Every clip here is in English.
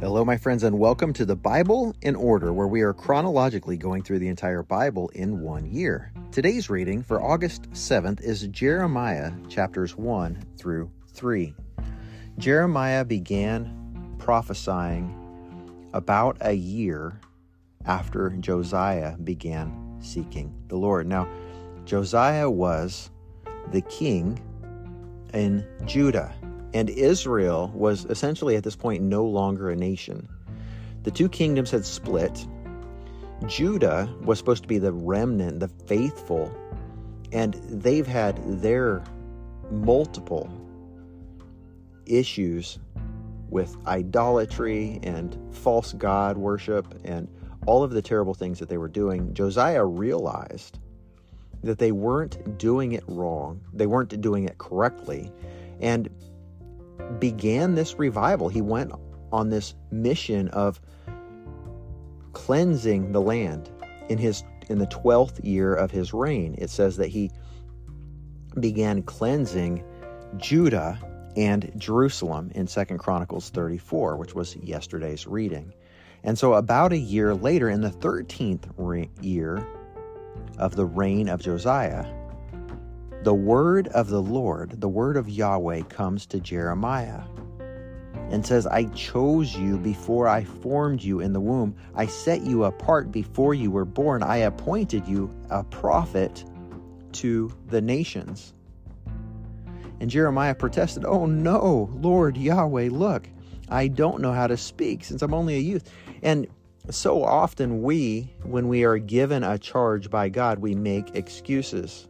Hello, my friends, and welcome to the Bible in Order, where we are chronologically going through the entire Bible in one year. Today's reading for August 7th is Jeremiah chapters 1 through 3. Jeremiah began prophesying about a year after Josiah began seeking the Lord. Now, Josiah was the king in Judah and Israel was essentially at this point no longer a nation. The two kingdoms had split. Judah was supposed to be the remnant, the faithful, and they've had their multiple issues with idolatry and false god worship and all of the terrible things that they were doing. Josiah realized that they weren't doing it wrong, they weren't doing it correctly. And began this revival. He went on this mission of cleansing the land in his in the 12th year of his reign. It says that he began cleansing Judah and Jerusalem in Second Chronicles 34, which was yesterday's reading. And so about a year later in the 13th re- year of the reign of Josiah, the word of the Lord, the word of Yahweh, comes to Jeremiah and says, I chose you before I formed you in the womb. I set you apart before you were born. I appointed you a prophet to the nations. And Jeremiah protested, Oh no, Lord Yahweh, look, I don't know how to speak since I'm only a youth. And so often we, when we are given a charge by God, we make excuses.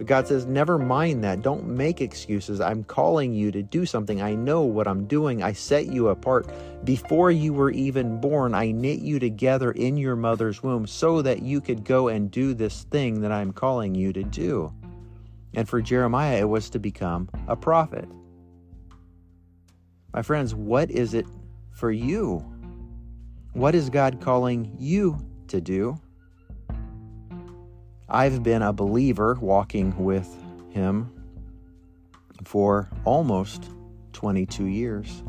But God says, never mind that. Don't make excuses. I'm calling you to do something. I know what I'm doing. I set you apart. Before you were even born, I knit you together in your mother's womb so that you could go and do this thing that I'm calling you to do. And for Jeremiah, it was to become a prophet. My friends, what is it for you? What is God calling you to do? I've been a believer walking with Him for almost 22 years.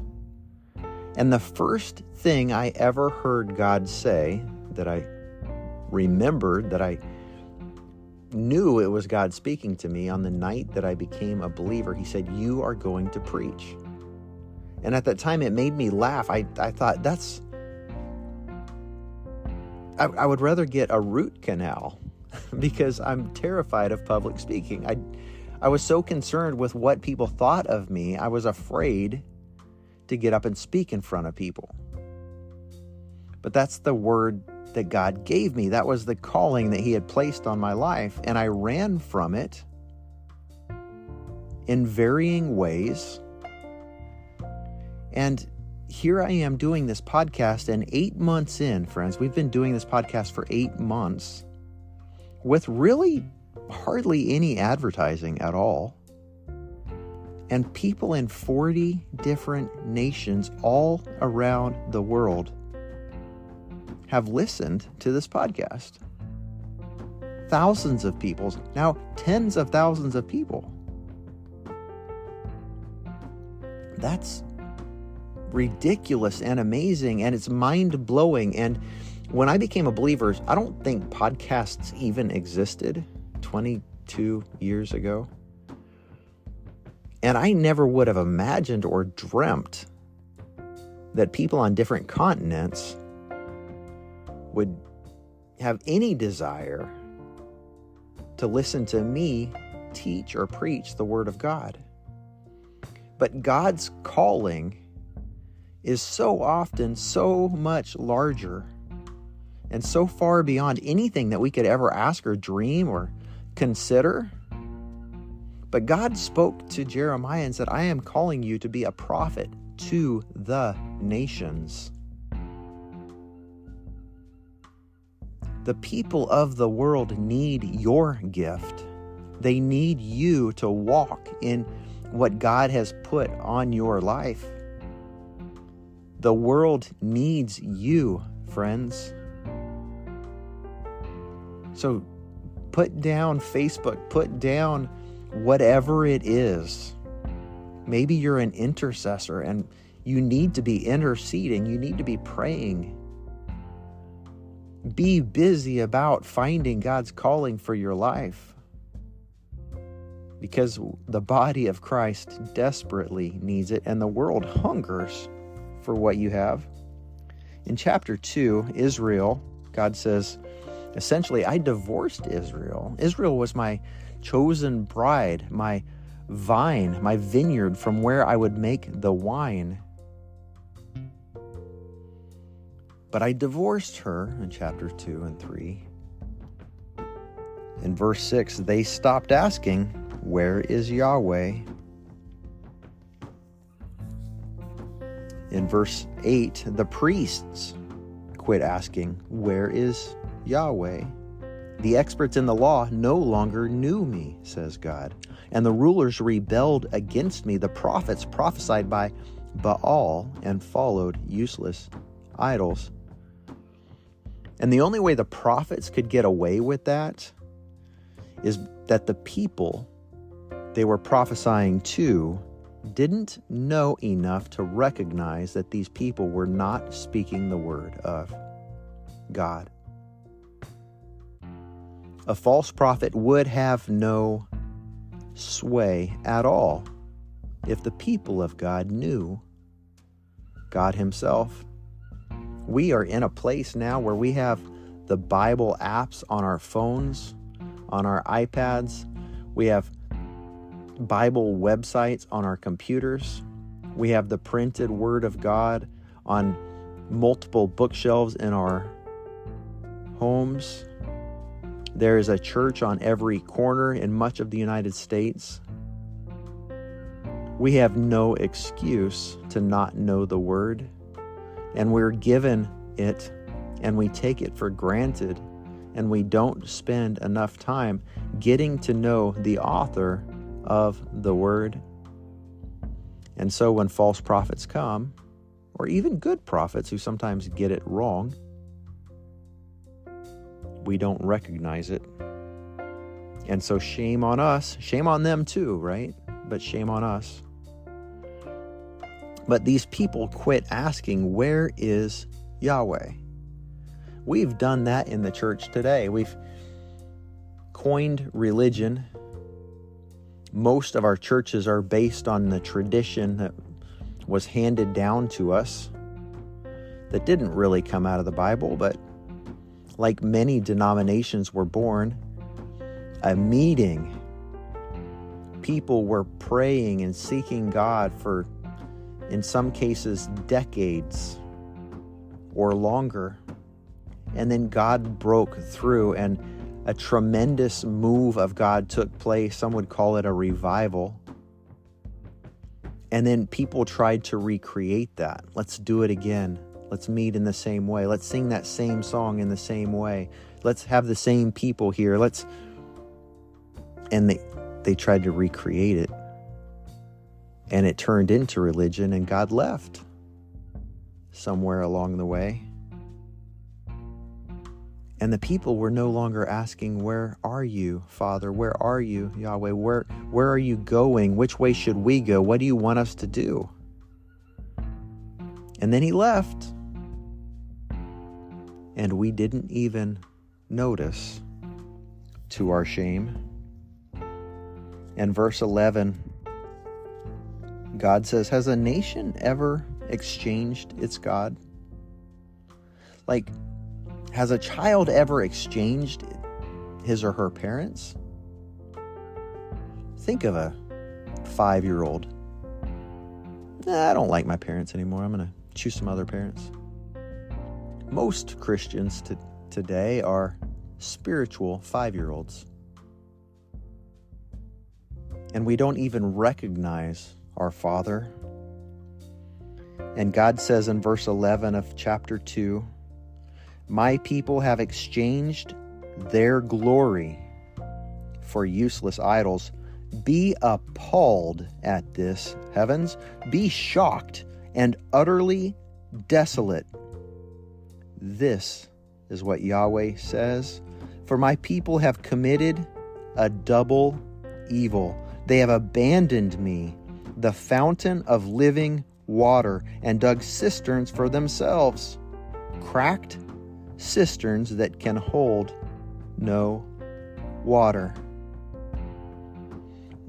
And the first thing I ever heard God say that I remembered that I knew it was God speaking to me on the night that I became a believer, He said, You are going to preach. And at that time, it made me laugh. I, I thought, that's. I, I would rather get a root canal because I'm terrified of public speaking. I, I was so concerned with what people thought of me, I was afraid to get up and speak in front of people. But that's the word that God gave me. That was the calling that He had placed on my life, and I ran from it in varying ways. And here I am doing this podcast, and eight months in, friends, we've been doing this podcast for eight months with really hardly any advertising at all. And people in 40 different nations all around the world have listened to this podcast. Thousands of people, now tens of thousands of people. That's ridiculous and amazing, and it's mind blowing. And when I became a believer, I don't think podcasts even existed 22 years ago. And I never would have imagined or dreamt that people on different continents would have any desire to listen to me teach or preach the Word of God. But God's calling is so often so much larger and so far beyond anything that we could ever ask or dream or consider. But God spoke to Jeremiah and said, I am calling you to be a prophet to the nations. The people of the world need your gift. They need you to walk in what God has put on your life. The world needs you, friends. So put down Facebook, put down whatever it is. Maybe you're an intercessor and You need to be interceding, you need to be praying. Be busy about finding God's calling for your life because the body of Christ desperately needs it and the world hungers for what you have. In chapter 2, Israel, God says, essentially, I divorced Israel. Israel was my chosen bride, my vine, my vineyard from where I would make the wine. But I divorced her in chapter 2 and 3. In verse 6, they stopped asking, Where is Yahweh? In verse 8, the priests quit asking, Where is Yahweh? The experts in the law no longer knew me, says God, and the rulers rebelled against me. The prophets prophesied by Baal and followed useless idols. And the only way the prophets could get away with that is that the people they were prophesying to didn't know enough to recognize that these people were not speaking the word of God. A false prophet would have no sway at all if the people of God knew God Himself. We are in a place now where we have the Bible apps on our phones, on our iPads. We have Bible websites on our computers. We have the printed Word of God on multiple bookshelves in our homes. There is a church on every corner in much of the United States. We have no excuse to not know the Word, and we're given it and we take it for granted, and we don't spend enough time getting to know the author of the Word. And so when false prophets come, or even good prophets who sometimes get it wrong, we don't recognize it. And so, shame on us. Shame on them too, right? But shame on us. But these people quit asking, Where is Yahweh? We've done that in the church today. We've coined religion. Most of our churches are based on the tradition that was handed down to us that didn't really come out of the Bible, but like many denominations were born, a meeting. People were praying and seeking God for, in some cases, decades or longer. And then God broke through, and a tremendous move of God took place. Some would call it a revival. And then people tried to recreate that. Let's do it again. Let's meet in the same way. Let's sing that same song in the same way. Let's have the same people here. Let's and they they tried to recreate it. And it turned into religion and God left somewhere along the way. And the people were no longer asking, Where are you, Father? Where are you, Yahweh? Where, where are you going? Which way should we go? What do you want us to do? And then he left and we didn't even notice to our shame. And verse 11, God says, Has a nation ever exchanged its God? Like, has a child ever exchanged his or her parents? Think of a five year old. Nah, I don't like my parents anymore. I'm going to choose some other parents most Christians to, today are spiritual five year olds. And we don't even recognize our Father. And God says in verse 11 of chapter 2 My people have exchanged their glory for useless idols. Be appalled at this, heavens. Be shocked and utterly desolate this is what Yahweh says For my people have committed a double evil. They have abandoned me, the fountain of living water and dug cisterns for themselves, cracked cisterns that can hold no water.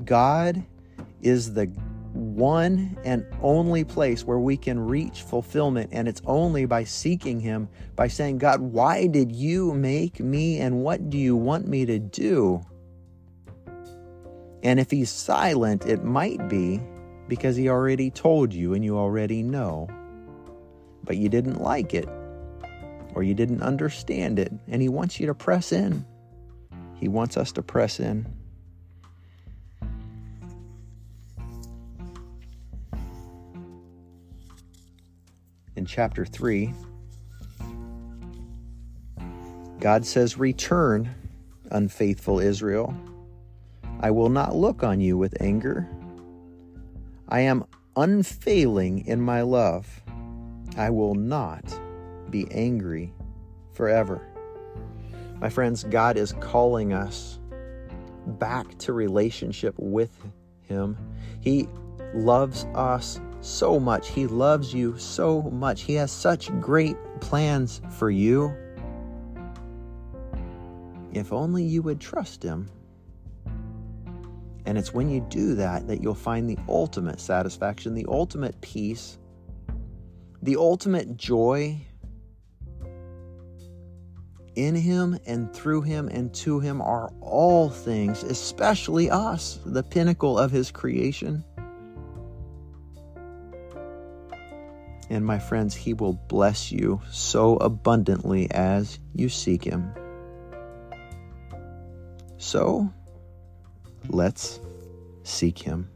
God is the one and only place where we can reach fulfillment, and it's only by seeking Him, by saying, God, why did you make me, and what do you want me to do? And if He's silent, it might be because He already told you and you already know, but you didn't like it or you didn't understand it, and He wants you to press in. He wants us to press in. Chapter 3, God says, Return, unfaithful Israel. I will not look on you with anger. I am unfailing in my love. I will not be angry forever. My friends, God is calling us back to relationship with Him. He loves us so much. He loves you so much. He has such great plans for you. If only you would trust Him. And it's when you do that that you'll find the ultimate satisfaction, the ultimate peace, the ultimate joy in Him and through Him and to Him are all things, especially us, the pinnacle of His creation. And my friends, He will bless you so abundantly as you seek Him. So, let's seek Him.